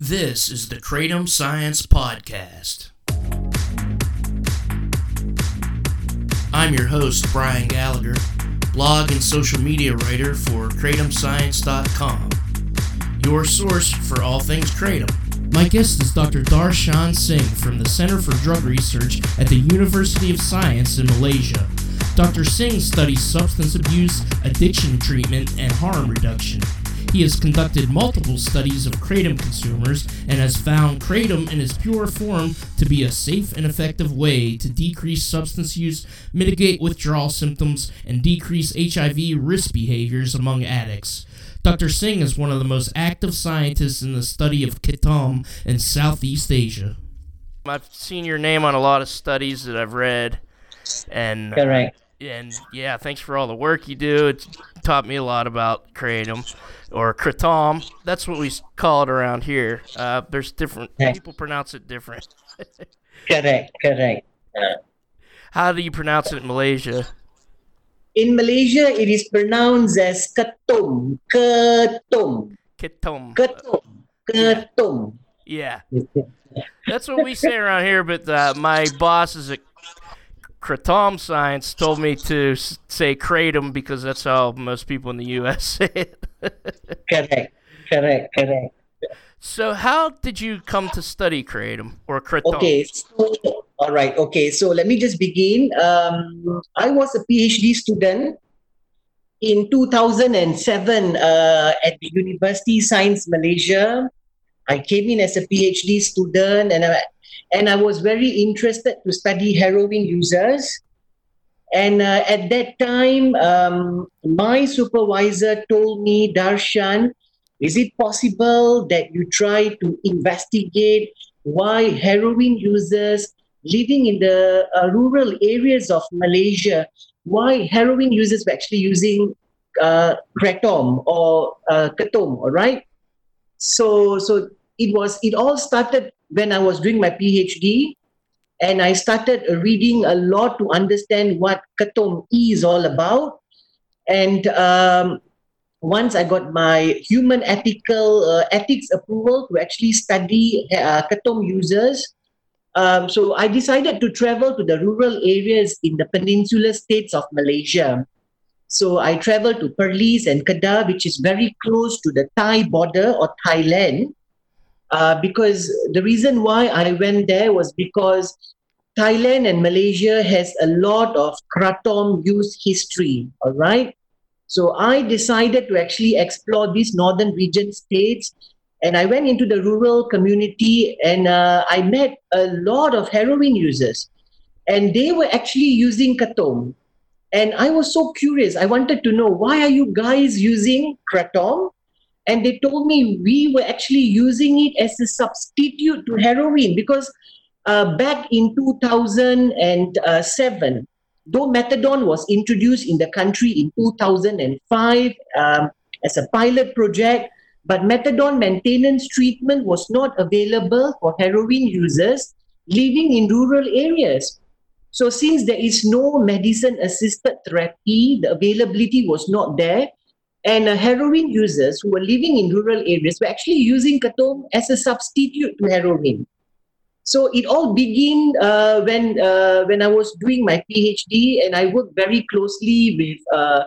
This is the Kratom Science Podcast. I'm your host, Brian Gallagher, blog and social media writer for KratomScience.com, your source for all things Kratom. My guest is Dr. Darshan Singh from the Center for Drug Research at the University of Science in Malaysia. Dr. Singh studies substance abuse, addiction treatment, and harm reduction. He has conducted multiple studies of kratom consumers and has found kratom in its pure form to be a safe and effective way to decrease substance use, mitigate withdrawal symptoms, and decrease HIV risk behaviors among addicts. Dr. Singh is one of the most active scientists in the study of kratom in Southeast Asia. I've seen your name on a lot of studies that I've read, and uh, correct. And yeah, thanks for all the work you do. It's taught me a lot about kratom or kratom. That's what we call it around here. Uh, there's different people pronounce it different. correct, correct. How do you pronounce it in Malaysia? In Malaysia, it is pronounced as ketum, ketum, Ketum. ketum, ketum. Yeah, that's what we say around here. But uh, my boss is a Kratom Science told me to say kratom because that's how most people in the U.S. say it. Correct, correct, correct. So, how did you come to study kratom or kratom? Okay, so, all right. Okay, so let me just begin. Um, I was a PhD student in 2007 uh, at the University Science Malaysia. I came in as a PhD student, and I, and I was very interested to study heroin users. And uh, at that time, um, my supervisor told me, Darshan, is it possible that you try to investigate why heroin users living in the uh, rural areas of Malaysia, why heroin users were actually using uh, kratom or uh, ketum, all right? So, so it was, it all started when I was doing my PhD and I started reading a lot to understand what Ketum is all about. And um, once I got my human ethical uh, ethics approval to actually study uh, Ketum users, um, so I decided to travel to the rural areas in the peninsular states of Malaysia. So I traveled to Perlis and Kedah, which is very close to the Thai border or Thailand. Uh, because the reason why I went there was because Thailand and Malaysia has a lot of kratom use history. All right. So I decided to actually explore these northern region states. And I went into the rural community and uh, I met a lot of heroin users. And they were actually using kratom. And I was so curious. I wanted to know why are you guys using kratom? And they told me we were actually using it as a substitute to heroin because uh, back in 2007 though methadone was introduced in the country in 2005 um, as a pilot project but methadone maintenance treatment was not available for heroin users living in rural areas. So since there is no medicine assisted therapy the availability was not there and uh, heroin users who were living in rural areas were actually using ketum as a substitute to heroin. So it all began uh, when uh, when I was doing my PhD, and I worked very closely with uh,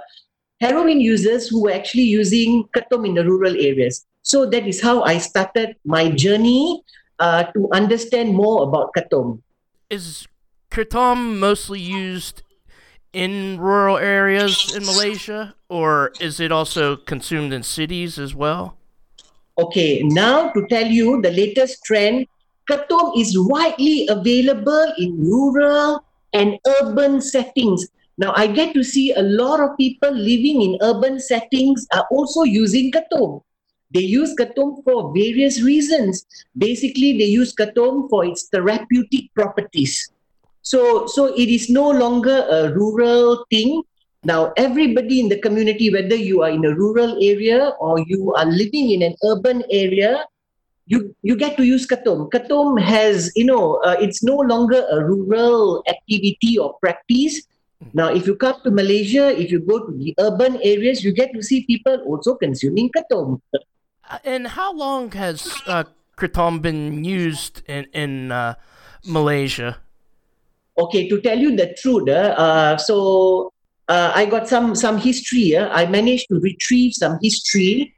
heroin users who were actually using ketum in the rural areas. So that is how I started my journey uh, to understand more about ketum. Is ketum mostly used in rural areas in Malaysia, or is it also consumed in cities as well? Okay, now to tell you the latest trend, Ketum is widely available in rural and urban settings. Now, I get to see a lot of people living in urban settings are also using Ketum. They use Ketum for various reasons. Basically, they use Ketum for its therapeutic properties. So, so it is no longer a rural thing. Now, everybody in the community, whether you are in a rural area or you are living in an urban area, you you get to use Ketum. Ketum has, you know, uh, it's no longer a rural activity or practice. Now, if you come to Malaysia, if you go to the urban areas, you get to see people also consuming Ketum. And how long has uh, been used in in uh, Malaysia? Okay, to tell you the truth, uh, uh so uh, I got some some history. Uh, I managed to retrieve some history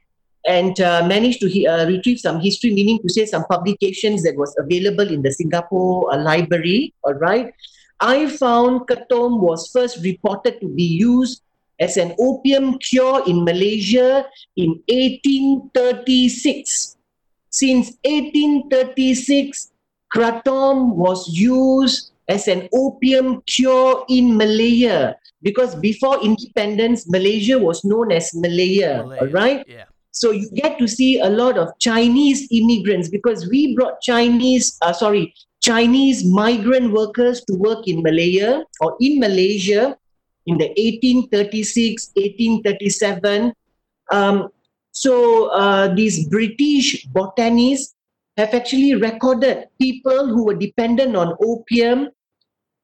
and uh, managed to uh, retrieve some history, meaning to say some publications that was available in the Singapore uh, library. All right, I found Kratom was first reported to be used as an opium cure in Malaysia in 1836. Since 1836, kratom was used as an opium cure in Malaya because before independence, Malaysia was known as Malaya, Malaya. all right? Yeah. So you get to see a lot of Chinese immigrants because we brought Chinese, uh, sorry, Chinese migrant workers to work in Malaya or in Malaysia in the 1836, 1837. Um, so uh, these British botanists have actually recorded people who were dependent on opium.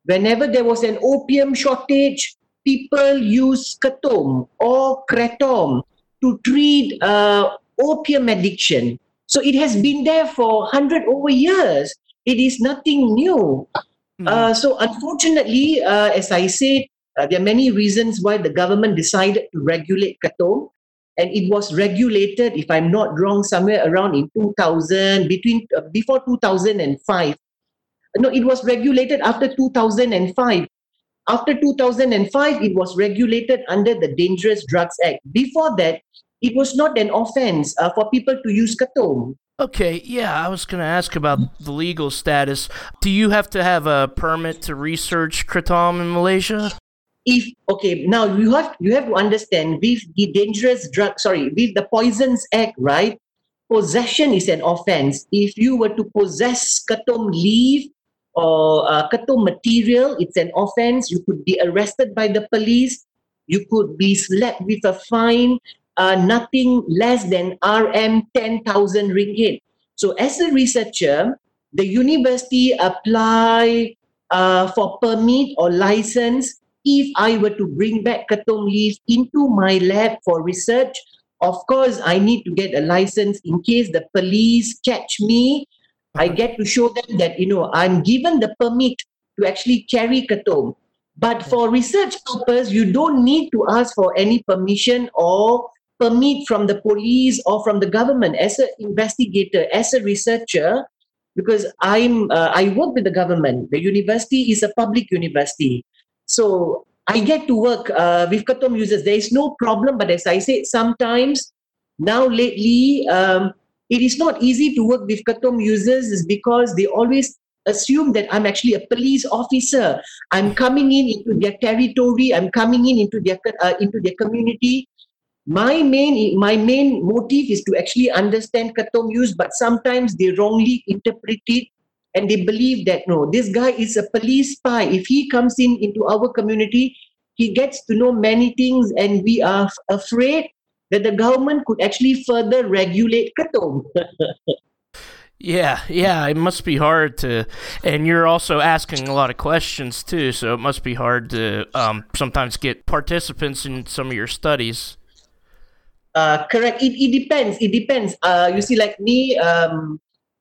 Whenever there was an opium shortage, people used kratom or kratom to treat uh, opium addiction. So it has been there for 100 over years. It is nothing new. Mm. Uh, so unfortunately, uh, as I said, uh, there are many reasons why the government decided to regulate kratom. And it was regulated, if I'm not wrong, somewhere around in 2000, between uh, before 2005. No, it was regulated after 2005. After 2005, it was regulated under the Dangerous Drugs Act. Before that, it was not an offense uh, for people to use kratom. Okay, yeah, I was going to ask about the legal status. Do you have to have a permit to research kratom in Malaysia? If okay, now you have you have to understand with the dangerous drug, sorry, with the Poisons Act, right? Possession is an offense. If you were to possess kratom leaf or uh, material, it's an offense. You could be arrested by the police. You could be slapped with a fine, uh, nothing less than RM 10,000 ringgit. So, as a researcher, the university apply uh, for permit or license if I were to bring back kratom leaf into my lab for research. Of course, I need to get a license in case the police catch me I get to show them that, you know, I'm given the permit to actually carry kratom. But for research purpose, you don't need to ask for any permission or permit from the police or from the government as an investigator, as a researcher, because I'm uh, I work with the government. The university is a public university, so I get to work uh, with kratom users. There is no problem, but as I said, sometimes now lately um, it is not easy to work with kratom users is because they always assume that I'm actually a police officer. I'm coming in into their territory. I'm coming in into their uh, into their community. My main my main motive is to actually understand kratom use, but sometimes they wrongly interpret it and they believe that no, this guy is a police spy. If he comes in into our community, he gets to know many things, and we are afraid that the government could actually further regulate kratom. yeah, yeah, it must be hard to, and you're also asking a lot of questions too, so it must be hard to um, sometimes get participants in some of your studies. Uh, correct. It, it depends. It depends. Uh, you see, like me, um,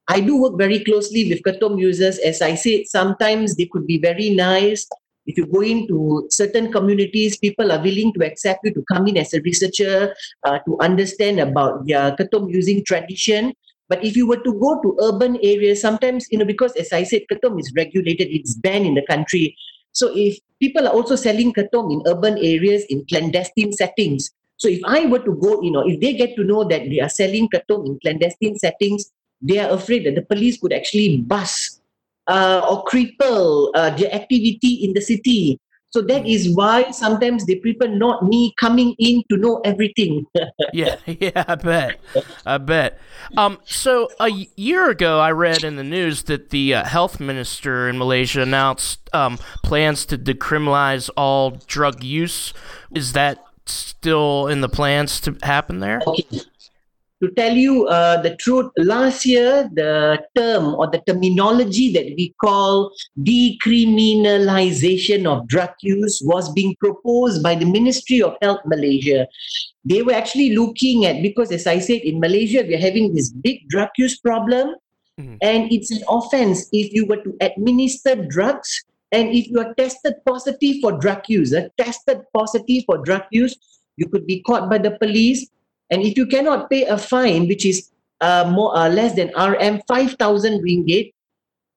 I do work very closely with kratom users. As I said, sometimes they could be very nice if you go into certain communities, people are willing to accept you to come in as a researcher uh, to understand about their kratom using tradition. But if you were to go to urban areas, sometimes, you know, because as I said, kratom is regulated, it's banned in the country. So if people are also selling kratom in urban areas in clandestine settings, so if I were to go, you know, if they get to know that they are selling kratom in clandestine settings, they are afraid that the police could actually bust uh, or cripple uh, their activity in the city. So that is why sometimes they prefer not me coming in to know everything. yeah, yeah, I bet, I bet. Um, so a year ago, I read in the news that the uh, health minister in Malaysia announced um, plans to decriminalize all drug use. Is that still in the plans to happen there? Okay to tell you uh, the truth, last year the term or the terminology that we call decriminalization of drug use was being proposed by the Ministry of Health Malaysia. They were actually looking at, because as I said, in Malaysia, we're having this big drug use problem. Mm-hmm. And it's an offense if you were to administer drugs and if you are tested positive for drug use, uh, tested positive for drug use, you could be caught by the police. And if you cannot pay a fine, which is uh, more uh, less than RM 5,000 ringgit,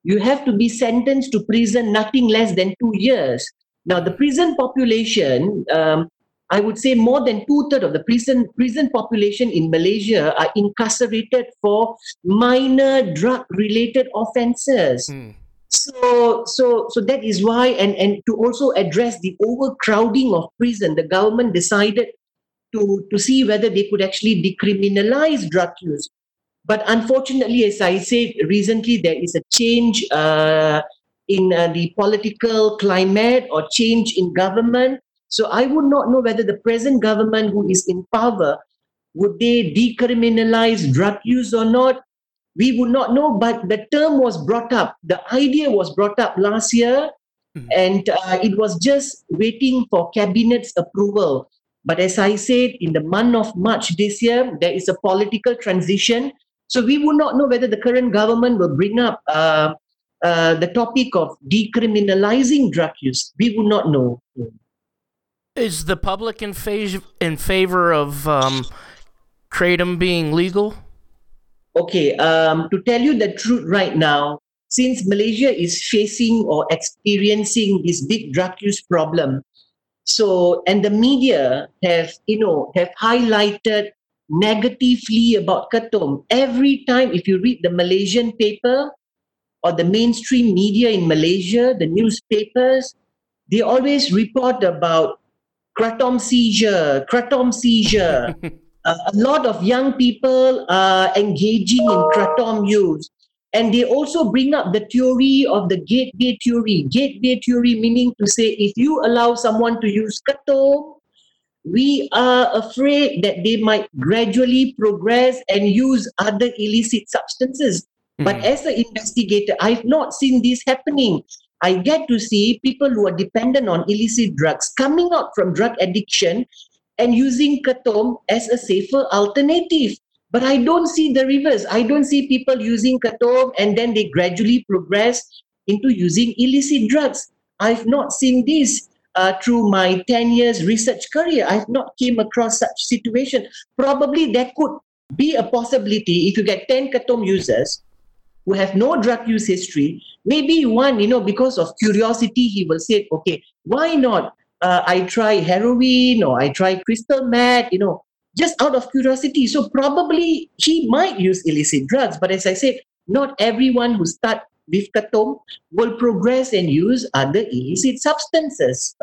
you have to be sentenced to prison nothing less than two years. Now, the prison population, um, I would say more than two thirds of the prison prison population in Malaysia are incarcerated for minor drug related offences. Mm. So, so, so that is why, and and to also address the overcrowding of prison, the government decided to to see whether they could actually decriminalize drug use. But unfortunately, as I said recently, there is a change uh, in uh, the political climate or change in government. So I would not know whether the present government who is in power would they decriminalize drug use or not. We would not know, but the term was brought up. The idea was brought up last year, mm-hmm. and uh, it was just waiting for cabinet's approval. But as I said, in the month of March this year, there is a political transition. So we would not know whether the current government will bring up uh, uh, the topic of decriminalizing drug use. We would not know. Is the public in, fa- in favor of um, kratom being legal? Okay, um, to tell you the truth right now, since Malaysia is facing or experiencing this big drug use problem, so and the media have you know have highlighted negatively about Ketum every time. If you read the Malaysian paper or the mainstream media in Malaysia, the newspapers, they always report about kratom seizure, kratom seizure. uh, a lot of young people are engaging in kratom use. And they also bring up the theory of the gateway theory. Gateway theory meaning to say if you allow someone to use kratom, we are afraid that they might gradually progress and use other illicit substances. Mm-hmm. But as an investigator, I've not seen this happening. I get to see people who are dependent on illicit drugs coming out from drug addiction and using Ketum as a safer alternative. But I don't see the reverse. I don't see people using Ketum and then they gradually progress into using illicit drugs. I've not seen this uh, through my 10 years research career. I've not came across such situation. Probably there could be a possibility if you get 10 Ketum users who have no drug use history, maybe one, you know, because of curiosity, he will say, okay, why not? Uh, I try heroin or I try crystal meth, you know, just out of curiosity. So probably he might use illicit drugs. But as I said, not everyone who start with Ketum will progress and use other illicit substances.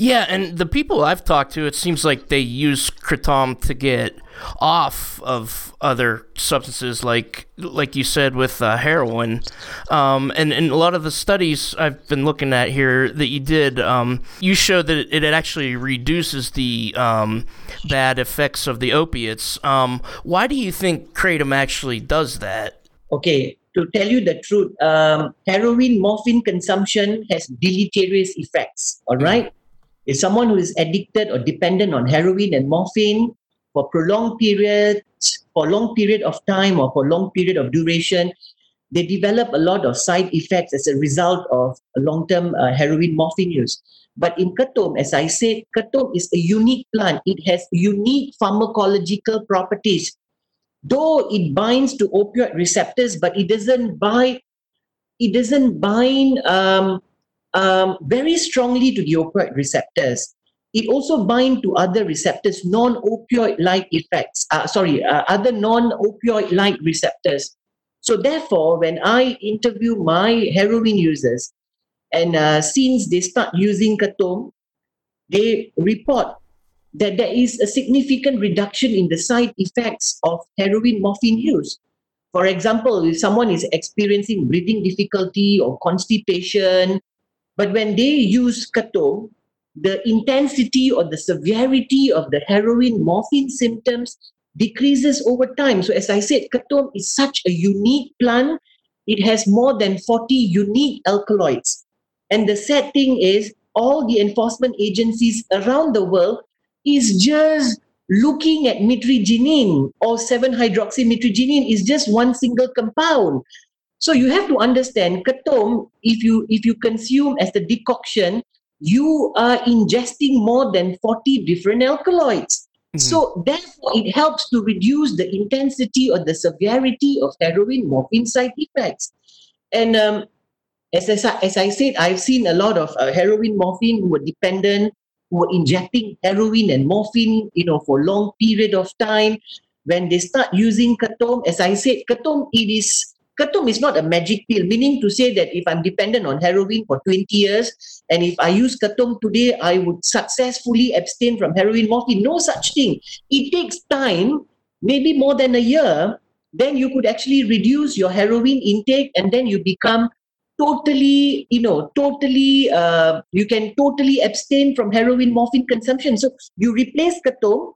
Yeah, and the people I've talked to, it seems like they use kratom to get off of other substances, like like you said with uh, heroin, um, and and a lot of the studies I've been looking at here that you did, um, you showed that it, it actually reduces the um, bad effects of the opiates. Um, why do you think kratom actually does that? Okay, to tell you the truth, um, heroin morphine consumption has deleterious effects. All right. If someone who is addicted or dependent on heroin and morphine for prolonged periods, for long period of time or for long period of duration, they develop a lot of side effects as a result of long-term uh, heroin morphine use. But in Ketum, as I said, Ketum is a unique plant. It has unique pharmacological properties. Though it binds to opioid receptors, but it doesn't bind. It doesn't bind um, um, very strongly to the opioid receptors. It also binds to other receptors, non-opioid-like effects. Uh, sorry, uh, other non-opioid-like receptors. So therefore, when I interview my heroin users, and uh, since they start using Ketum, they report that there is a significant reduction in the side effects of heroin morphine use. For example, if someone is experiencing breathing difficulty or constipation but when they use Ketum, the intensity or the severity of the heroin morphine symptoms decreases over time. So, as I said, Ketum is such a unique plant. It has more than 40 unique alkaloids. And the sad thing is, all the enforcement agencies around the world is just looking at mitragynine or 7-hydroxymitragynine is just one single compound. So you have to understand ketome, if you if you consume as the decoction, you are ingesting more than 40 different alkaloids. Mm-hmm. So therefore, it helps to reduce the intensity or the severity of heroin morphine side effects. And um, as, I, as I said, I've seen a lot of uh, heroin morphine who were dependent, who were injecting heroin and morphine, you know, for long period of time. When they start using ketome, as I said, ketome it is ketome is not a magic pill, meaning to say that if I'm dependent on heroin for 20 years and if I use ketome today, I would successfully abstain from heroin morphine. No such thing. It takes time, maybe more than a year. Then you could actually reduce your heroin intake and then you become totally, you know, totally, uh, you can totally abstain from heroin morphine consumption. So you replace ketome.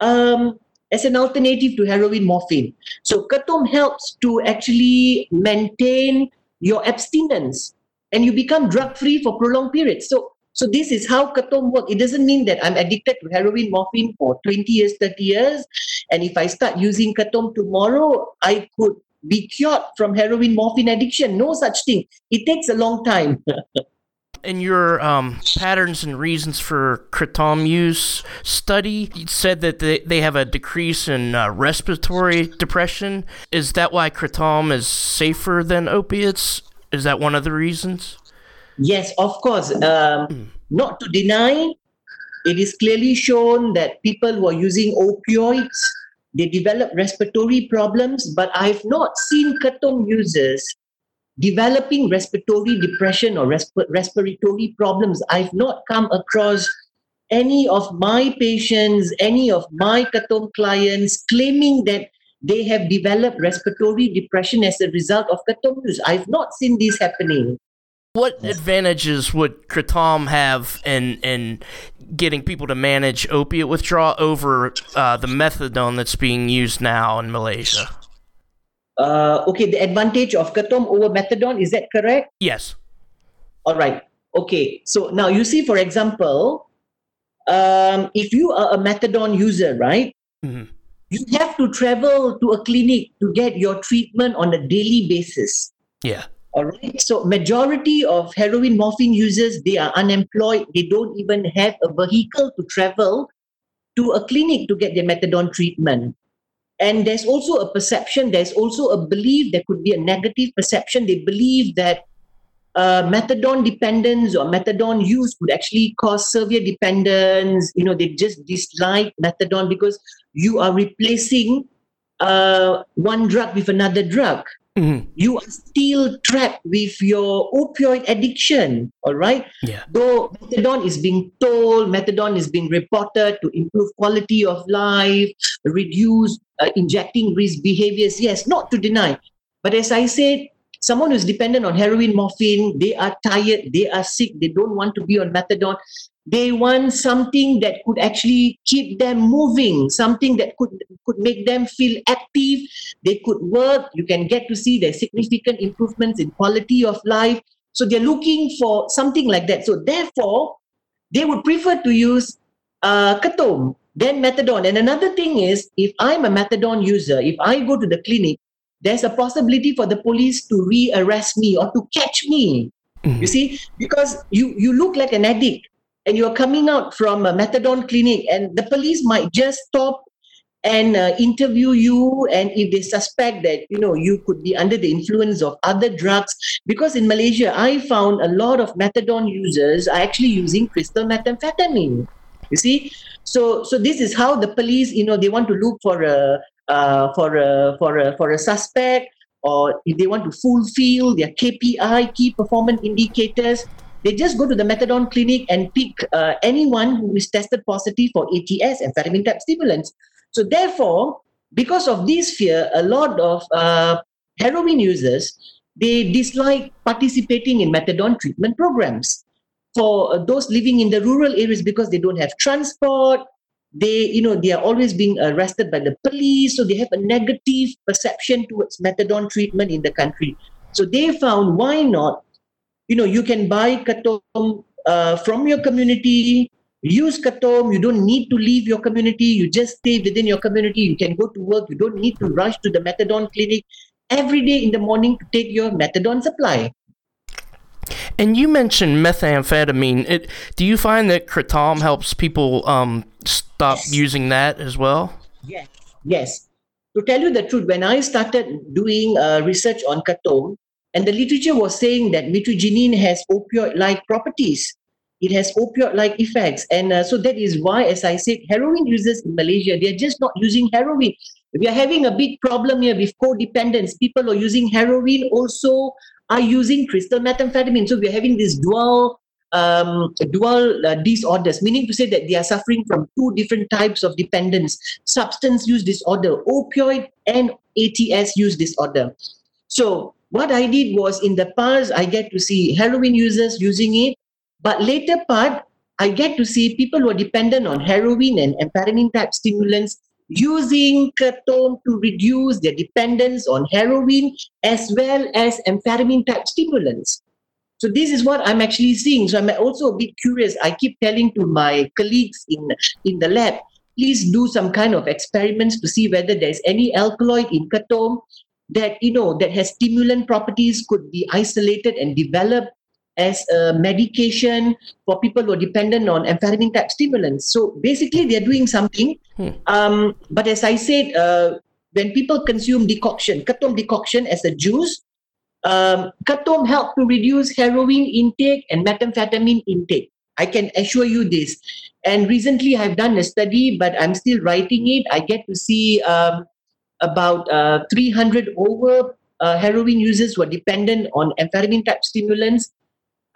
Um, as an alternative to heroin morphine. So ketome helps to actually maintain your abstinence and you become drug free for prolonged periods. So so this is how ketome works. It doesn't mean that I'm addicted to heroin morphine for 20 years, 30 years. And if I start using ketome tomorrow, I could be cured from heroin morphine addiction. No such thing. It takes a long time. in your um, patterns and reasons for kratom use study, you said that they, they have a decrease in uh, respiratory depression. Is that why kratom is safer than opiates? Is that one of the reasons? Yes, of course. Um, mm. Not to deny, it is clearly shown that people who are using opioids they develop respiratory problems, but I've not seen kratom users developing respiratory depression or resp- respiratory problems. I've not come across any of my patients, any of my ketome clients claiming that they have developed respiratory depression as a result of ketome use. I've not seen this happening. What advantages would kratom have in in getting people to manage opiate withdrawal over uh, the methadone that's being used now in Malaysia? Uh, okay, the advantage of ketome over methadone, is that correct? Yes. All right. Okay. So now you see, for example, um, if you are a methadone user, right? Mm-hmm. You have to travel to a clinic to get your treatment on a daily basis. Yeah. All right. So majority of heroin morphine users, they are unemployed. They don't even have a vehicle to travel to a clinic to get their methadone treatment. And there's also a perception, there's also a belief, there could be a negative perception. They believe that uh, methadone dependence or methadone use could actually cause severe dependence. You know, they just dislike methadone because you are replacing uh, one drug with another drug. Mm-hmm. You are still trapped with your opioid addiction. All right. Yeah. Though methadone is being told, methadone is being reported to improve quality of life, reduce uh, injecting risk behaviors. Yes, not to deny. But as I said, someone who's dependent on heroin, morphine, they are tired, they are sick, they don't want to be on methadone. They want something that could actually keep them moving, something that could could make them feel active. They could work. You can get to see the significant improvements in quality of life. So they're looking for something like that. So therefore, they would prefer to use uh, then methadone. And another thing is, if I'm a methadone user, if I go to the clinic, there's a possibility for the police to re-arrest me or to catch me. Mm-hmm. You see, because you you look like an addict and you're coming out from a methadone clinic, and the police might just stop and uh, interview you and if they suspect that you know you could be under the influence of other drugs because in malaysia i found a lot of methadone users are actually using crystal methamphetamine you see so so this is how the police you know they want to look for a uh, for a for a for a suspect or if they want to fulfill their KPI key performance indicators they just go to the methadone clinic and pick uh, anyone who is tested positive for ATS amphetamine type stimulants. So therefore because of this fear a lot of uh, heroin users they dislike participating in methadone treatment programs. For those living in the rural areas because they don't have transport they you know they are always being arrested by the police so they have a negative perception towards methadone treatment in the country so they found why not you know you can buy ketome uh, from your community use Katom. You don't need to leave your community. You just stay within your community. You can go to work. You don't need to rush to the methadone clinic every day in the morning to take your methadone supply. And you mentioned methamphetamine. It, do you find that Kratom helps people um, stop yes. using that as well? Yes. Yes. To tell you the truth, when I started doing uh, research on Kratom, and the literature was saying that mitragynine has opioid-like properties. It has opioid-like effects. And uh, so that is why, as I said, heroin users in Malaysia, they're just not using heroin. We are having a big problem here with codependence. People are using heroin also are using crystal methamphetamine. So we're having this dual um, dual uh, disorders, meaning to say that they are suffering from two different types of dependence, substance use disorder, opioid and ATS use disorder. So what I did was in the past, I get to see heroin users using it, but later part, I get to see people who are dependent on heroin and amphetamine type stimulants using Kratom to reduce their dependence on heroin as well as amphetamine type stimulants. So this is what I'm actually seeing. So I'm also a bit curious. I keep telling to my colleagues in, in the lab, please do some kind of experiments to see whether there's any alkaloid in Kratom that you know that has stimulant properties could be isolated and developed as a medication for people who are dependent on amphetamine type stimulants. So basically, they're doing something. Hmm. Um, but as I said, uh, when people consume decoction, Kratom decoction as a juice, um, Kratom help to reduce heroin intake and methamphetamine intake. I can assure you this. And recently, I've done a study, but I'm still writing it. I get to see um, about uh, 300 over uh, heroin users who are dependent on amphetamine type stimulants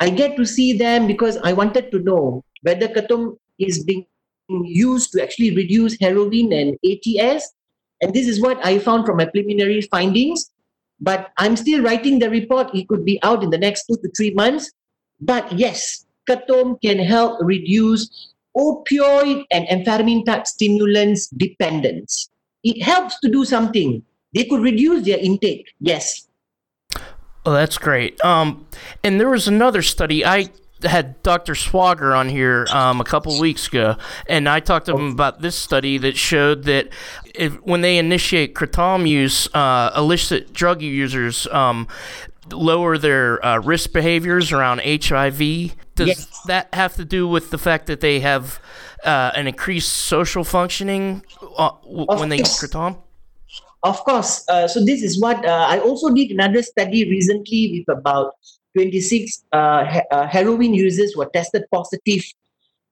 I get to see them because I wanted to know whether Kratom is being used to actually reduce heroin and ATS. And this is what I found from my preliminary findings. But I'm still writing the report. It could be out in the next two to three months. But yes, Kratom can help reduce opioid and amphetamine type stimulants dependence. It helps to do something. They could reduce their intake, yes. Oh, that's great. Um, and there was another study. I had Dr. Swogger on here um, a couple weeks ago, and I talked to him about this study that showed that if, when they initiate kratom use, uh, illicit drug users um, lower their uh, risk behaviors around HIV. Does yes. that have to do with the fact that they have uh, an increased social functioning uh, when they use kratom? Of course. Uh, so this is what uh, I also did another study recently with about 26 uh, he- uh, heroin users were tested positive,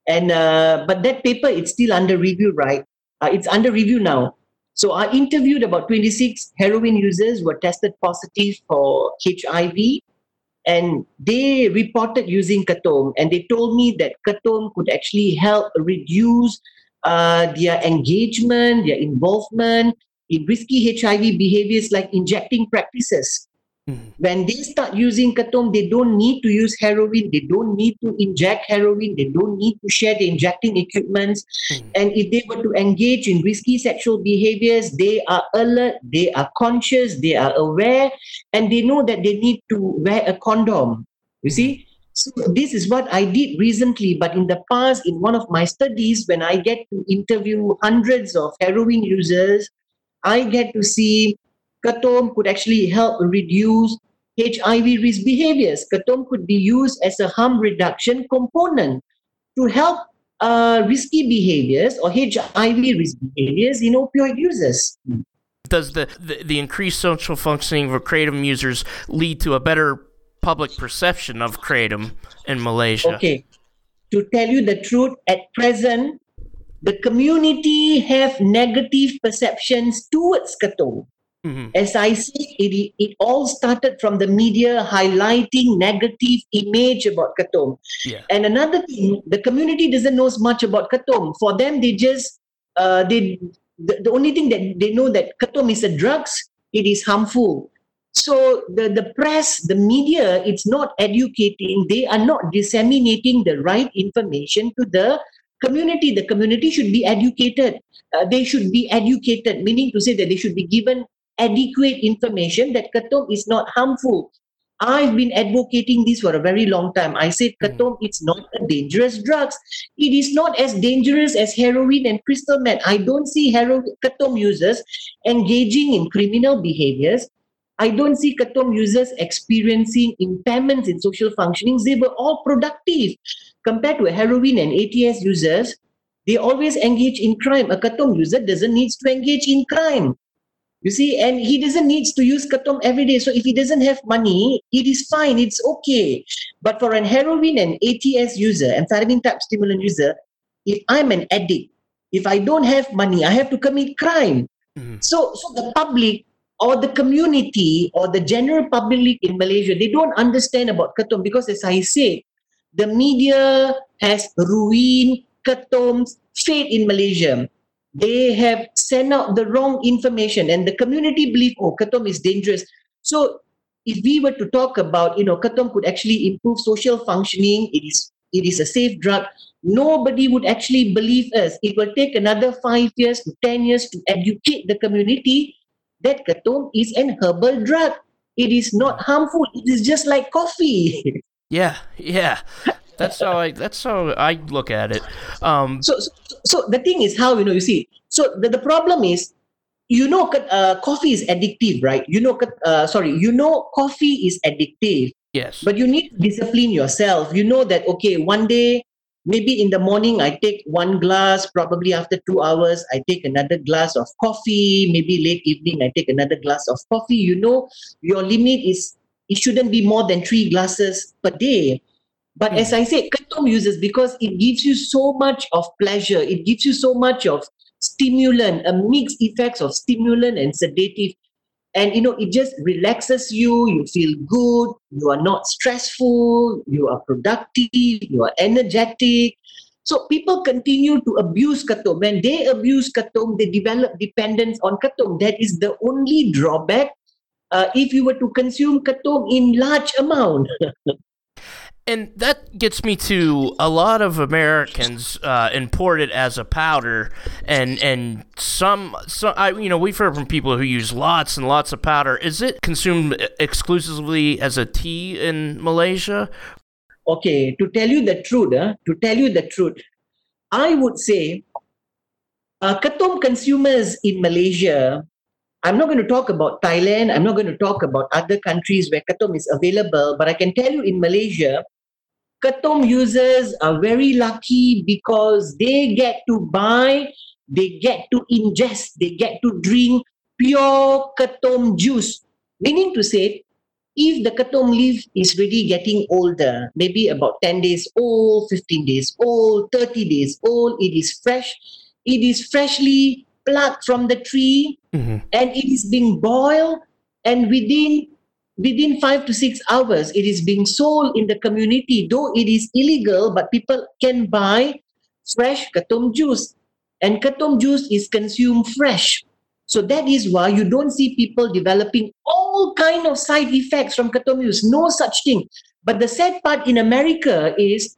and uh, but that paper it's still under review, right? Uh, it's under review now. So I interviewed about 26 heroin users were tested positive for HIV, and they reported using Kratom, and they told me that Kratom could actually help reduce their engagement, their involvement, in risky HIV behaviors like injecting practices. Mm-hmm. When they start using Kratom, they don't need to use heroin, they don't need to inject heroin, they don't need to share the injecting equipments. Mm-hmm. And if they were to engage in risky sexual behaviors, they are alert, they are conscious, they are aware, and they know that they need to wear a condom. You see? So this is what I did recently, but in the past, in one of my studies, when I get to interview hundreds of heroin users, I get to see Kratom could actually help reduce HIV risk behaviors. Kratom could be used as a harm reduction component to help uh, risky behaviors or HIV risk behaviors in opioid users. Does the, the, the increased social functioning of Kratom users lead to a better public perception of Kratom in Malaysia? Okay. To tell you the truth, at present, the community have negative perceptions towards Kratom. Mm-hmm. As I see, it, it all started from the media highlighting negative image about Kratom. Yeah. And another thing, the community doesn't know much about Kratom. For them, they just uh, they the, the only thing that they know that Kratom is a drugs. It is harmful. So the, the press, the media, it's not educating. They are not disseminating the right information to the community the community should be educated uh, they should be educated meaning to say that they should be given adequate information that kratom is not harmful I've been advocating this for a very long time. I said, Mm. Katom, it's not a dangerous drug. It is not as dangerous as heroin and crystal meth. I don't see heroin, Katom users engaging in criminal behaviors. I don't see Katom users experiencing impairments in social functionings. They were all productive compared to a heroin and ATS users. They always engage in crime. A Katom user doesn't need to engage in crime. You see, and he doesn't need to use Katom every day. So if he doesn't have money, it is fine. It's okay. But for an heroin and ATS user, amphetamine type stimulant user, if I'm an addict, if I don't have money, I have to commit crime. Mhm. So, so the public or the community or the general public in Malaysia, they don't understand about Katom because, as I said, the media has ruined Katom's fate in Malaysia. They have sent out the wrong information, and the community believe, oh, Katom is dangerous. So, if we were to talk about, you know, Katom could actually improve social functioning, it is it is a safe drug. Nobody would actually believe us. It will take another five years to ten years to educate the community that Katom is an herbal drug. It is not harmful. It is just like coffee. Yeah, yeah. That's how I. That's how I look at it. Um, so, so, so the thing is how you know. You see, so the, the problem is, you know, uh, coffee is addictive, right? You know, uh, sorry, you know, coffee is addictive, yes. but you need to discipline yourself. You know that okay, one day. Maybe in the morning I take one glass, probably after two hours I take another glass of coffee, maybe late evening I take another glass of coffee. You know, your limit is it shouldn't be more than three glasses per day. But as hmm. I said, Katom uses because it gives you so much of pleasure, it gives you so much of stimulant, a mixed effects of stimulant and sedative. And you know, it just relaxes you, you feel good, you are not stressful, you are productive, you are energetic. So people continue to abuse Katom. When they abuse Katom, they develop dependence on Katom. That is the only drawback uh, if you were to consume Katom in large amount. And that gets me to a lot of Americans uh, import it as a powder, and and some some I you know we've heard from people who use lots and lots of powder. Is it consumed exclusively as a tea in Malaysia? okay, to tell you the truth, uh, to tell you the truth, I would say uh, Katom consumers in Malaysia, I'm not going to talk about Thailand, I'm not going to talk about other countries where Katom is available, but I can tell you in Malaysia, Katom users are very lucky because they get to buy, they get to ingest, they get to drink pure Katom juice. Meaning to say, if the Katom leaf is really getting older, maybe about 10 days old, 15 days old, 30 days old, it is fresh, it is freshly plucked from the tree Mm-hmm. and it is being boiled and within within five to six hours it is being sold in the community. Though it is illegal but people can buy fresh katom juice and katom juice is consumed fresh. So that is why you don't see people developing all kind of side effects from katom juice. No such thing. But the sad part in america is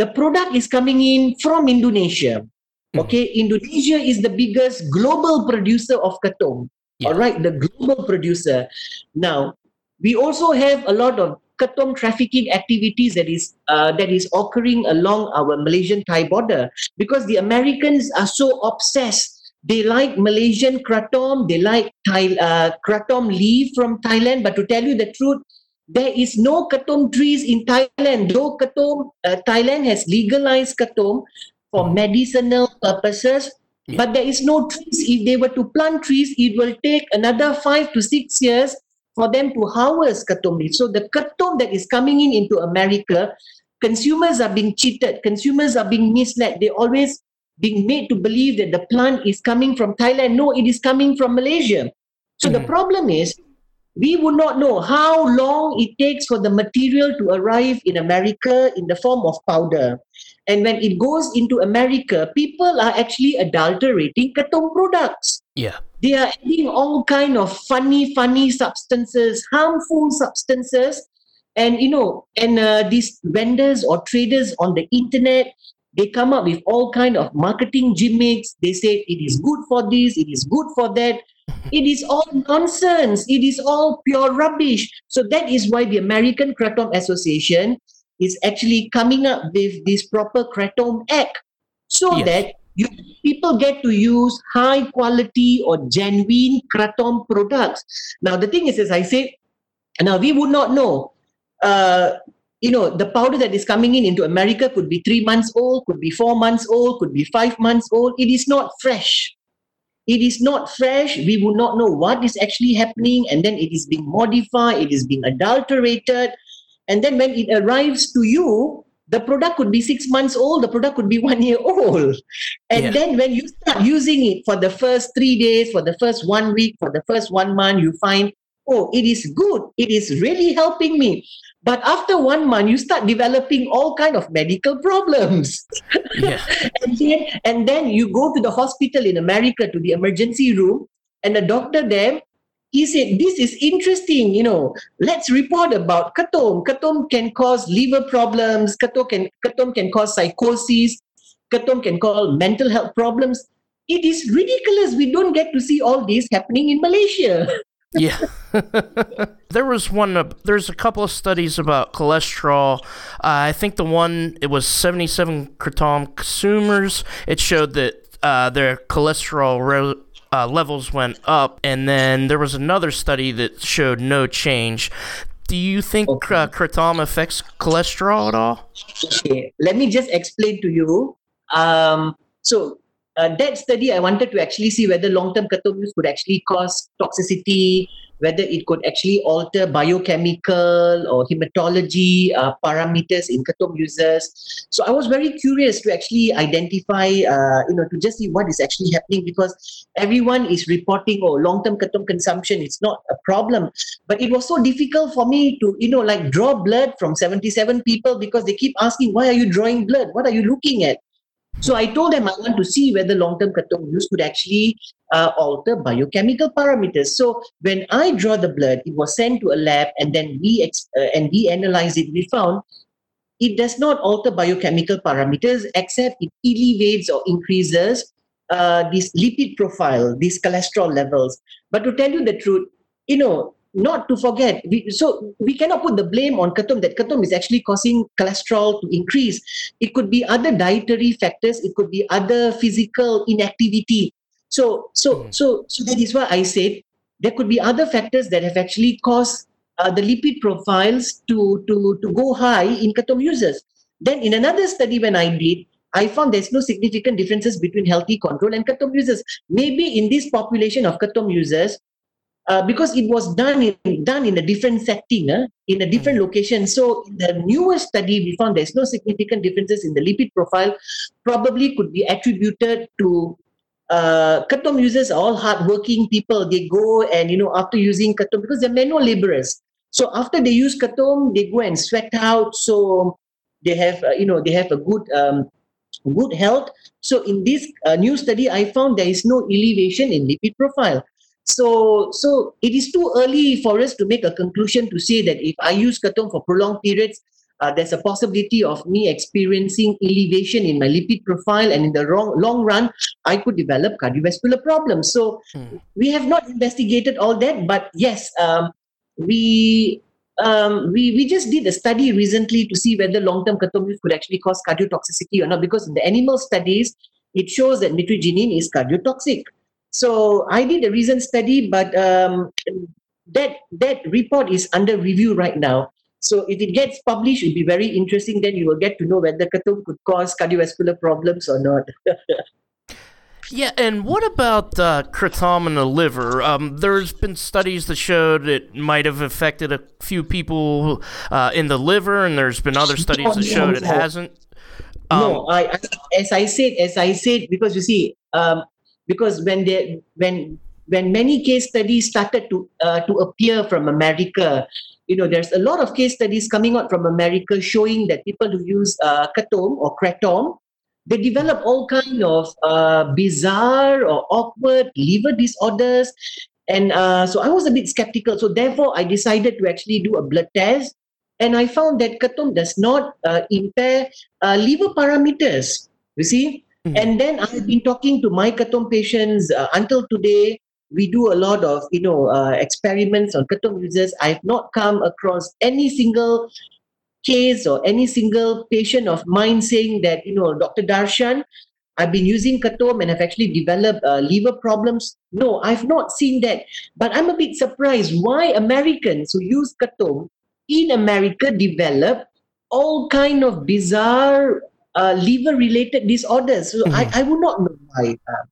the product is coming in from indonesia Okay, Indonesia is the biggest global producer of katom. Yeah. All right, the global producer. Now, we also have a lot of katom trafficking activities that is uh, that is occurring along our Malaysian Thai border because the Americans are so obsessed. They like Malaysian kratom, they like Thai uh, kratom leaf from Thailand. But to tell you the truth, there is no katom trees in Thailand. Though katom, uh, Thailand has legalized katom for medicinal purposes, Yeah. but there is no trees. If they were to plant trees, it will take another five to six years for them to harvest katom leaf. So the katom that is coming in into America, consumers are being cheated. Consumers are being misled. They always being made to believe that the plant is coming from Thailand. No, it is coming from Malaysia. So the Mhm. problem is we would not know how long it takes for the material to arrive in America in the form of powder. And when it goes into America, people are actually adulterating katom products. Yeah. They are adding all kind of funny, funny substances, harmful substances, and you know, and uh, these vendors or traders on the internet, they come up with all kind of marketing gimmicks. They say it is good for this it is good for that. It is all nonsense. It is all pure rubbish. So that is why the american kratom association is actually coming up with this proper kratom act so yes. that you, people get to use high quality or genuine kratom products now the thing is as i said now we would not know uh, you know, the powder that is coming in into America could be three months old, could be four months old, could be five months old. It is not fresh. It is not fresh. We will not know what is actually happening, and then it is being modified, it is being adulterated. And then when it arrives to you, the product could be six months old, the product could be one year old. And yeah. then when you start using it for the first three days, for the first one week, for the first one month, you find, oh, it is good. It is really helping me. But after one month, you start developing all kind of medical problems. Yeah. and, then, and then you go to the hospital in America to the emergency room, and the doctor there, he said, "This is interesting. You know, let's report about kratom. Kratom can cause liver problems. Kratom can kratom can cause psychosis. Kratom can cause mental health problems." It is ridiculous. We don't get to see all this happening in Malaysia. yeah. there was one, uh, there's a couple of studies about cholesterol. Uh, I think the one, it was 77 kratom consumers. It showed that uh, their cholesterol uh, levels went up. And then there was another study that showed no change. Do you think okay. Uh, kratom affects cholesterol at all? Okay, let me just explain to you. Um, so uh, that study, I wanted to actually see whether long-term kratom use could actually cause toxicity, whether it could actually alter biochemical or hematology uh, parameters in kratom users. So I was very curious to actually identify, uh, you know, to just see what is actually happening because everyone is reporting, oh, long-term kratom consumption it's not a problem. But it was so difficult for me to, you know, like draw blood from 77 people because they keep asking, why are you drawing blood? What are you looking at? So I told them I want to see whether long-term kratom use could actually uh, alter biochemical parameters. So when I draw the blood, it was sent to a lab, and then we ex- uh, and we analyzed it. We found it does not alter biochemical parameters, except it elevates or increases uh, this lipid profile, these cholesterol levels. But to tell you the truth, you know, not to forget, we, so we cannot put the blame on Kratom that Kratom is actually causing cholesterol to increase. It could be other dietary factors, it could be other physical inactivity. So, so, mm. so, so that is why I said there could be other factors that have actually caused uh, the lipid profiles to, to, to go high in Kratom users. Then in another study when I did, I found there's no significant differences between healthy control and Kratom users. Maybe in this population of Kratom users, uh, because it was done in done in a different setting, uh, in a different mm. location. So in the newest study, we found there's no significant differences in the lipid profile. Probably could be attributed to uh, Kratom users are all hardworking people. They go and you know after using Kratom because they're manual laborers. So after they use Kratom, they go and sweat out. So they have uh, you know they have a good um, good health. So in this uh, new study, I found there is no elevation in lipid profile. So, so it is too early for us to make a conclusion to say that if I use Kratom for prolonged periods, uh, there's a possibility of me experiencing elevation in my lipid profile, and in the long, long run, I could develop cardiovascular problems. So, hmm. we have not investigated all that, but yes, um, we um, we we just did a study recently to see whether long-term kratom use could actually cause cardiotoxicity or not. Because in the animal studies, it shows that mitragynine is cardiotoxic. So I did a recent study, but um, that that report is under review right now. So if it gets published, it'll be very interesting. Then you will get to know whether Kratom could cause cardiovascular problems or not. yeah, and what about uh, kratom in the liver? Um, there's been studies that showed it might have affected a few people uh, in the liver, and there's been other studies that showed it hasn't. Um, no, I, as I said, as I said, because you see, um, because when they when when many case studies started to uh, to appear from America, you know, there's a lot of case studies coming out from America showing that people who use uh, or kratom, they develop all kind of uh, bizarre or awkward liver disorders, and uh, so I was a bit skeptical. So therefore, I decided to actually do a blood test, and I found that ketum does not uh, impair uh, liver parameters. You see, mm-hmm. and then I've been talking to my ketum patients uh, until today. We do a lot of you know uh, experiments on ketum users. I've not come across any single case or any single patient of mine saying that you know Dr. Darshan, I've been using ketum and I've actually developed uh, liver problems. No, I've not seen that. But I'm a bit surprised why Americans who use ketum in America develop all kind of bizarre uh, liver-related disorders. So mm-hmm. I, I would not know why. Uh,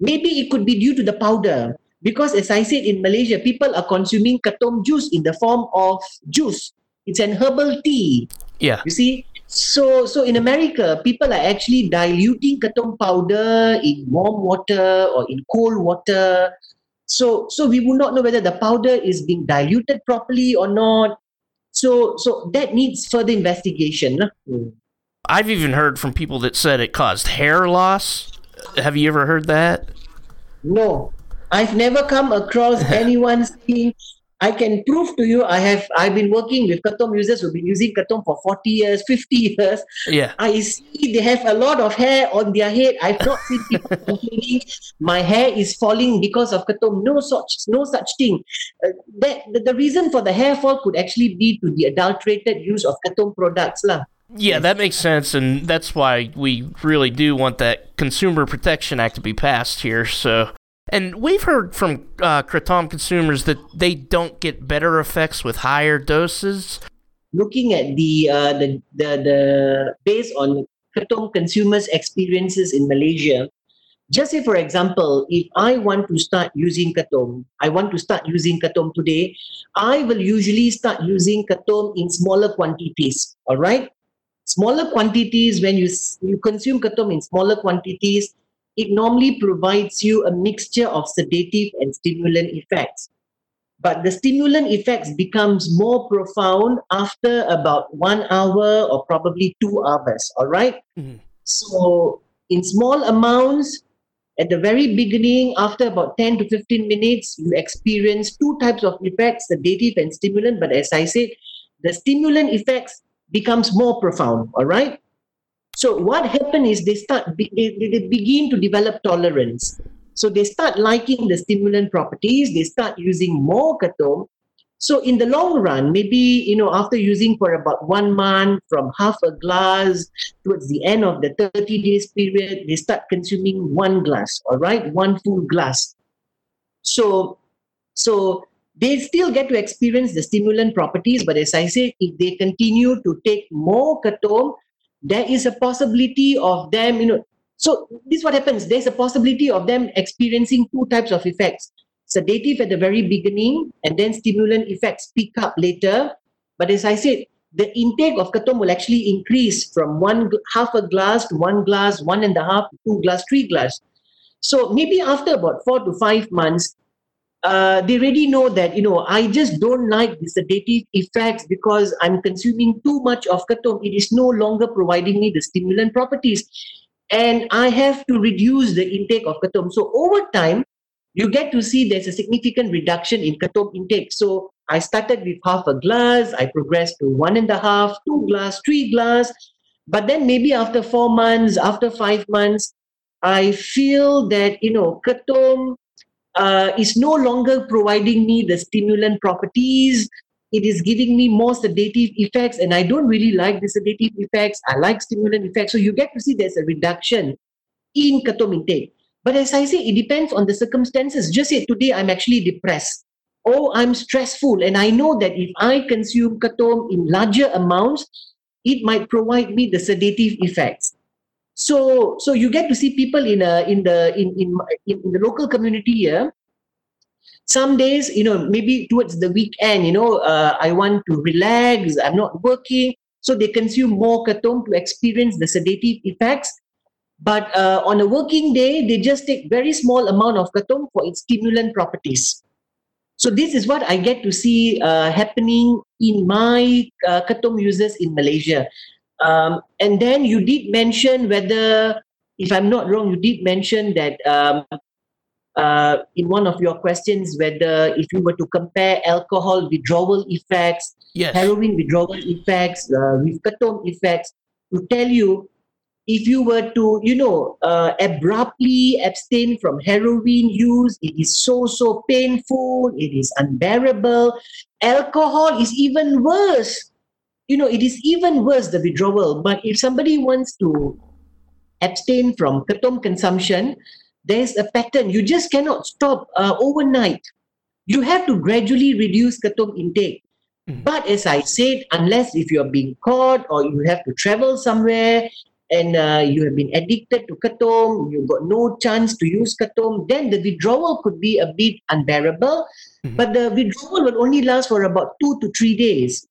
maybe it could be due to the powder. Because as I said in Malaysia, people are consuming ketum juice in the form of juice. It's an herbal tea. Yeah. You see, so, so in America, people are actually diluting ketum powder in warm water or in cold water. So, so we will not know whether the powder is being diluted properly or not. So, so that needs further investigation. I've even heard from people that said it caused hair loss. Have you ever heard that? No, I've never come across anyone saying I can prove to you I have I've been working with ketum users who've been using ketum for 40 years, 50 years. Yeah. I see they have a lot of hair on their head. I've not seen people complaining my hair is falling because of ketum. No such no such thing. Uh, that the, the reason for the hair fall could actually be to the adulterated use of ketum products. Lah. Yeah, that makes sense, and that's why we really do want that Consumer Protection Act to be passed here. So and we've heard from uh, Kratom consumers that they don't get better effects with higher doses. Looking at the uh, the, the the based on Kratom consumers' experiences in Malaysia, just say for example, if I want to start using Kratom, I want to start using Kratom today, I will usually start using Kratom in smaller quantities. All right, smaller quantities when you you consume Kratom in smaller quantities it normally provides you a mixture of sedative and stimulant effects. But the stimulant effects becomes more profound after about one hour or probably two hours. All right? mm-hmm. So in small amounts, at the very beginning, after about 10 to 15 minutes, you experience two types of effects, sedative and stimulant. But as I said, the stimulant effects becomes more profound. All right? So what happened is they start they, they begin to develop tolerance. So they start liking the stimulant properties. They start using more ketum. So in the long run, maybe you know after using for about one month, from half a glass towards the end of the 30 days period, they start consuming one glass. All right, one full glass. So so they still get to experience the stimulant properties, but as I said, if they continue to take more ketum, there is a possibility of them, you know. So this is what happens. There's a possibility of them experiencing two types of effects: sedative at the very beginning, and then stimulant effects pick up later. But as I said, the intake of ketum will actually increase from one half a glass to one glass, one and a half, two glass, three glass. So maybe after about four to five months, uh, they already know that you know I just don't like the sedative effects because I'm consuming too much of ketum. It is no longer providing me the stimulant properties, and I have to reduce the intake of ketum. So over time, you get to see there's a significant reduction in ketum intake. So I started with half a glass, I progressed to one and a half, two glass, three glass, but then maybe after four months, after five months, I feel that you know ketum uh, is no longer providing me the stimulant properties. It is giving me more sedative effects, and I don't really like the sedative effects. I like stimulant effects. So you get to see there's a reduction in ketum intake. But as I say, it depends on the circumstances. Just say today I'm actually depressed. Oh, I'm stressful, and I know that if I consume ketum in larger amounts, it might provide me the sedative effects so so you get to see people in a in the in in, in the local community here. Some days you know maybe towards the weekend you know uh, i want to relax i'm not working. So they consume more ketum to experience the sedative effects. But uh, on a working day they just take very small amount of ketum for its stimulant properties. So this is what i get to see uh, happening in my uh, users in malaysia um, and then you did mention whether, if I'm not wrong, you did mention that um, uh, in one of your questions whether if you were to compare alcohol withdrawal effects, yes. heroin withdrawal effects uh, with ketum effects, to tell you if you were to, you know, uh, abruptly abstain from heroin use, it is so, so painful, it is unbearable. Alcohol is even worse. You know, it is even worse, the withdrawal. But if somebody wants to abstain from ketum consumption, there's a pattern. You just cannot stop uh, overnight. You have to gradually reduce ketum intake. Mm. But as I said, unless if you're being caught or you have to travel somewhere and uh, you have been addicted to ketum, you've got no chance to use ketum, then the withdrawal could be a bit unbearable. Mm-hmm. But the withdrawal will only last for about two to three days.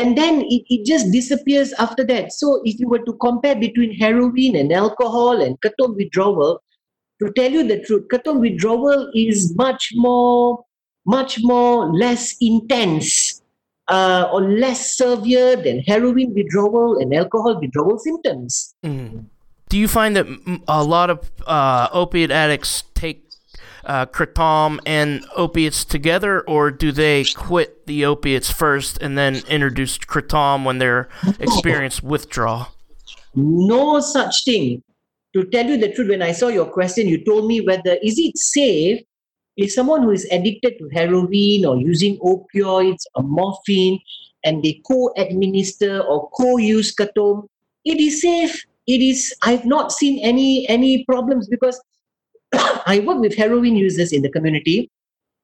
And then it, it just disappears after that. So if you were to compare between heroin and alcohol and ketum withdrawal, to tell you the truth, ketum withdrawal is much more, much more less intense uh, or less severe than heroin withdrawal and alcohol withdrawal symptoms. Mm. Do you find that a lot of uh, opiate addicts take uh, kratom and opiates together, or do they quit the opiates first and then introduce kratom when they're experiencing withdrawal? No such thing. To tell you the truth, when I saw your question, you told me whether is it safe if someone who is addicted to heroin or using opioids or morphine and they co-administer or co-use ketum, it is safe. It is. I've not seen any any problems because I work with heroin users in the community.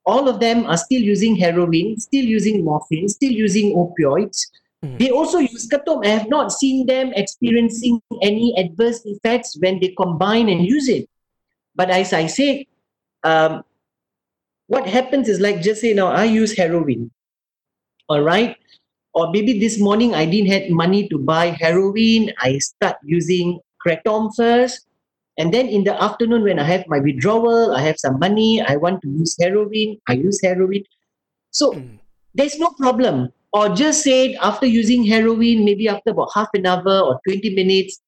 All of them are still using heroin, still using morphine, still using opioids. Mm. They also use ketum. I have not seen them experiencing any adverse effects when they combine and use it. But as I said, um, what happens is like just say now I use heroin, all right, or maybe this morning I didn't have money to buy heroin. I start using kratom first, and then in the afternoon when I have my withdrawal, I have some money. I want to use heroin. I use heroin. So mm. there's no problem. Or just say after using heroin, maybe after about half an hour or 20 minutes,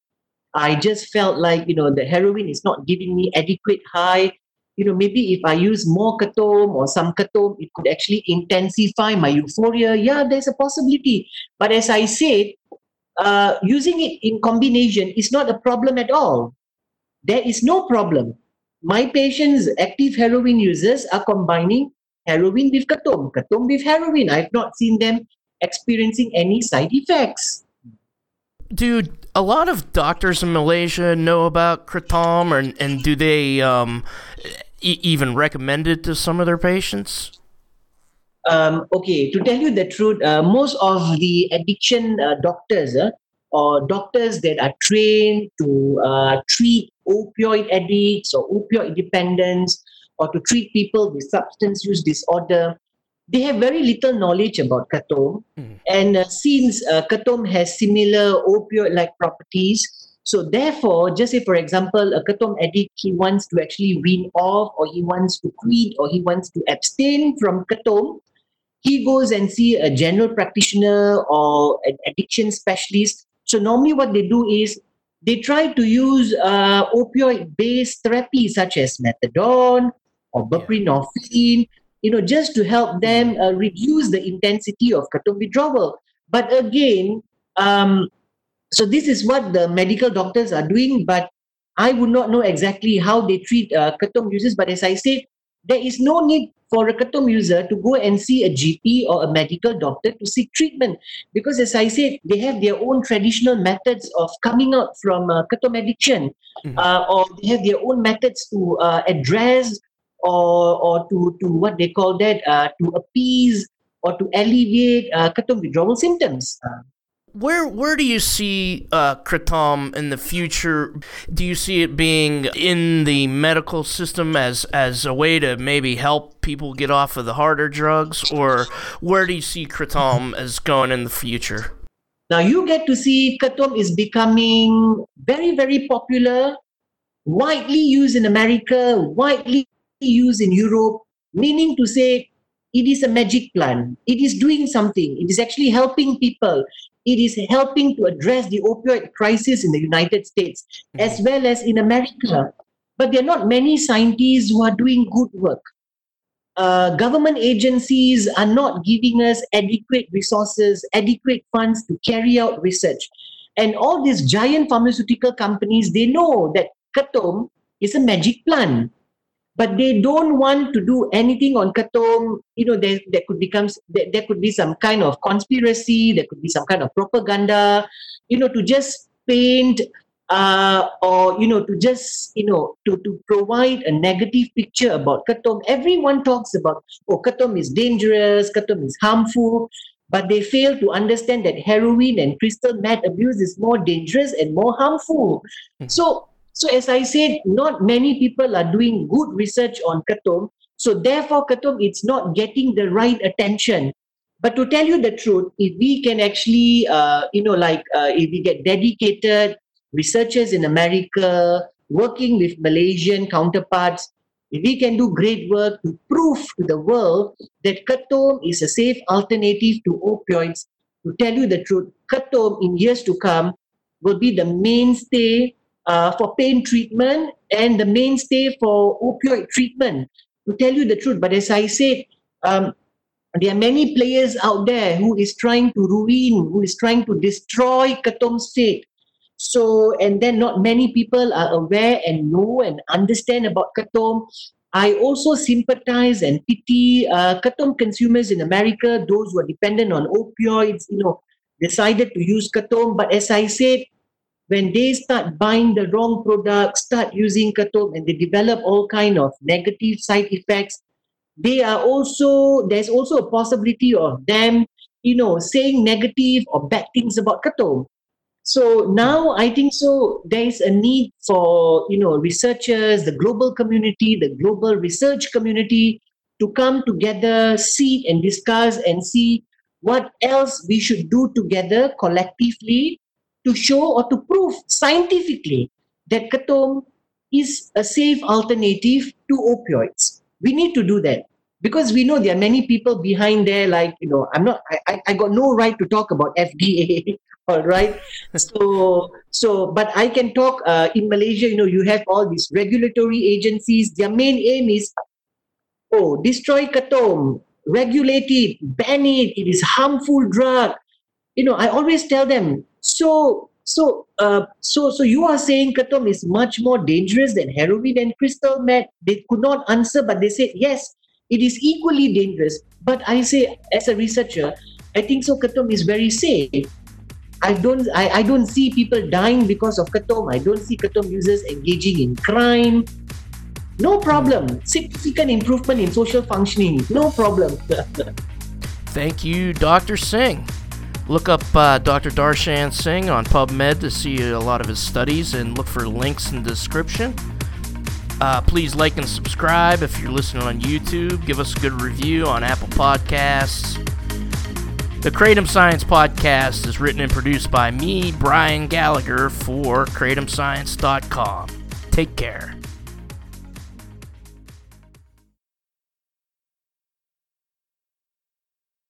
I just felt like you know the heroin is not giving me adequate high you know, maybe if I use more ketum or some ketum, it could actually intensify my euphoria. Yeah, there's a possibility. But as I said, uh, using it in combination is not a problem at all. There is no problem. My patients, active heroin users, are combining heroin with ketum, ketum with heroin. I've not seen them experiencing any side effects. Dude, a lot of doctors in Malaysia know about kratom, and, and do they um, e- even recommend it to some of their patients? Um, okay, to tell you the truth, uh, most of the addiction uh, doctors uh, or doctors that are trained to uh, treat opioid addicts or opioid dependents or to treat people with substance use disorder, they have very little knowledge about ketum. Mm. And uh, since uh, ketum has similar opioid-like properties, so therefore, just say for example, a ketum addict, he wants to actually wean off or he wants to quit or he wants to abstain from ketum, he goes and see a general practitioner or an addiction specialist. So normally what they do is they try to use uh, opioid-based therapy such as methadone or buprenorphine, you know, just to help them uh, reduce the intensity of ketum withdrawal. But again, um, so this is what the medical doctors are doing, but I would not know exactly how they treat uh, ketum users. But as I said, there is no need for a ketum user to go and see a GP or a medical doctor to seek treatment because, as I said, they have their own traditional methods of coming out from uh, addiction, mm-hmm. uh, or they have their own methods to uh, address or or to to what they call that uh, to appease or to alleviate uh, withdrawal symptoms. Where where do you see uh, kratom in the future? Do you see it being in the medical system as as a way to maybe help people get off of the harder drugs, or where do you see kratom as going in the future? Now you get to see kratom is becoming very very popular, widely used in America, widely used in Europe. Meaning to say, it is a magic plant. It is doing something. It is actually helping people it is helping to address the opioid crisis in the United States mm-hmm. as well as in America. but there are not many scientists who are doing good work. Uh, government agencies are not giving us adequate resources, adequate funds to carry out research. And all these giant pharmaceutical companies, they know that Kratom is a magic plant but they don't want to do anything on Kratom. You know, there, there could become there, there could be some kind of conspiracy, there could be some kind of propaganda, you know, to just paint uh, or you know to just you know to, to provide a negative picture about Kratom. Everyone talks about oh Kratom is dangerous, Kratom is harmful, but they fail to understand that heroin and crystal meth abuse is more dangerous and more harmful. Mm-hmm. So so as I said, not many people are doing good research on Kratom. So therefore, Kratom, it's not getting the right attention. But to tell you the truth, if we can actually, uh, you know, like uh, if we get dedicated researchers in America working with Malaysian counterparts, if we can do great work to prove to the world that Kratom is a safe alternative to opioids, to tell you the truth, Kratom in years to come will be the mainstay uh, for pain treatment and the mainstay for opioid treatment, to tell you the truth. But as I said, um, there are many players out there who is trying to ruin, who is trying to destroy Kratom's fate. So, and then not many people are aware and know and understand about Kratom. I also sympathize and pity uh, Kratom consumers in America, those who are dependent on opioids, you know, decided to use Kratom. But as I said, when they start buying the wrong product, start using Kratom, and they develop all kind of negative side effects, they are also there's also a possibility of them, you know, saying negative or bad things about Kratom. So now I think so there is a need for you know researchers, the global community, the global research community to come together, sit and discuss and see what else we should do together collectively to show or to prove scientifically that Kratom is a safe alternative to opioids. We need to do that because we know there are many people behind there like you know i'm not i, I got no right to talk about fda all right? So so but i can talk uh, in malaysia you know you have all these regulatory agencies. Their main aim is oh destroy kratom regulate it ban it. It is harmful drug you know i always tell them so, so, uh, so, so you are saying Kratom is much more dangerous than heroin and crystal meth. They could not answer, but they said yes, it is equally dangerous. But I say, as a researcher, I think so. Kratom is very safe. I don't, I, I don't see people dying because of Kratom. I don't see Kratom users engaging in crime. No problem. Significant improvement in social functioning. No problem. Thank you, Dr. Singh. Look up uh, Dr. Darshan Singh on PubMed to see a lot of his studies and look for links in the description. Uh, please like and subscribe if you're listening on YouTube. Give us a good review on Apple Podcasts. The Kratom Science Podcast is written and produced by me, Brian Gallagher, for KratomScience.com. Take care.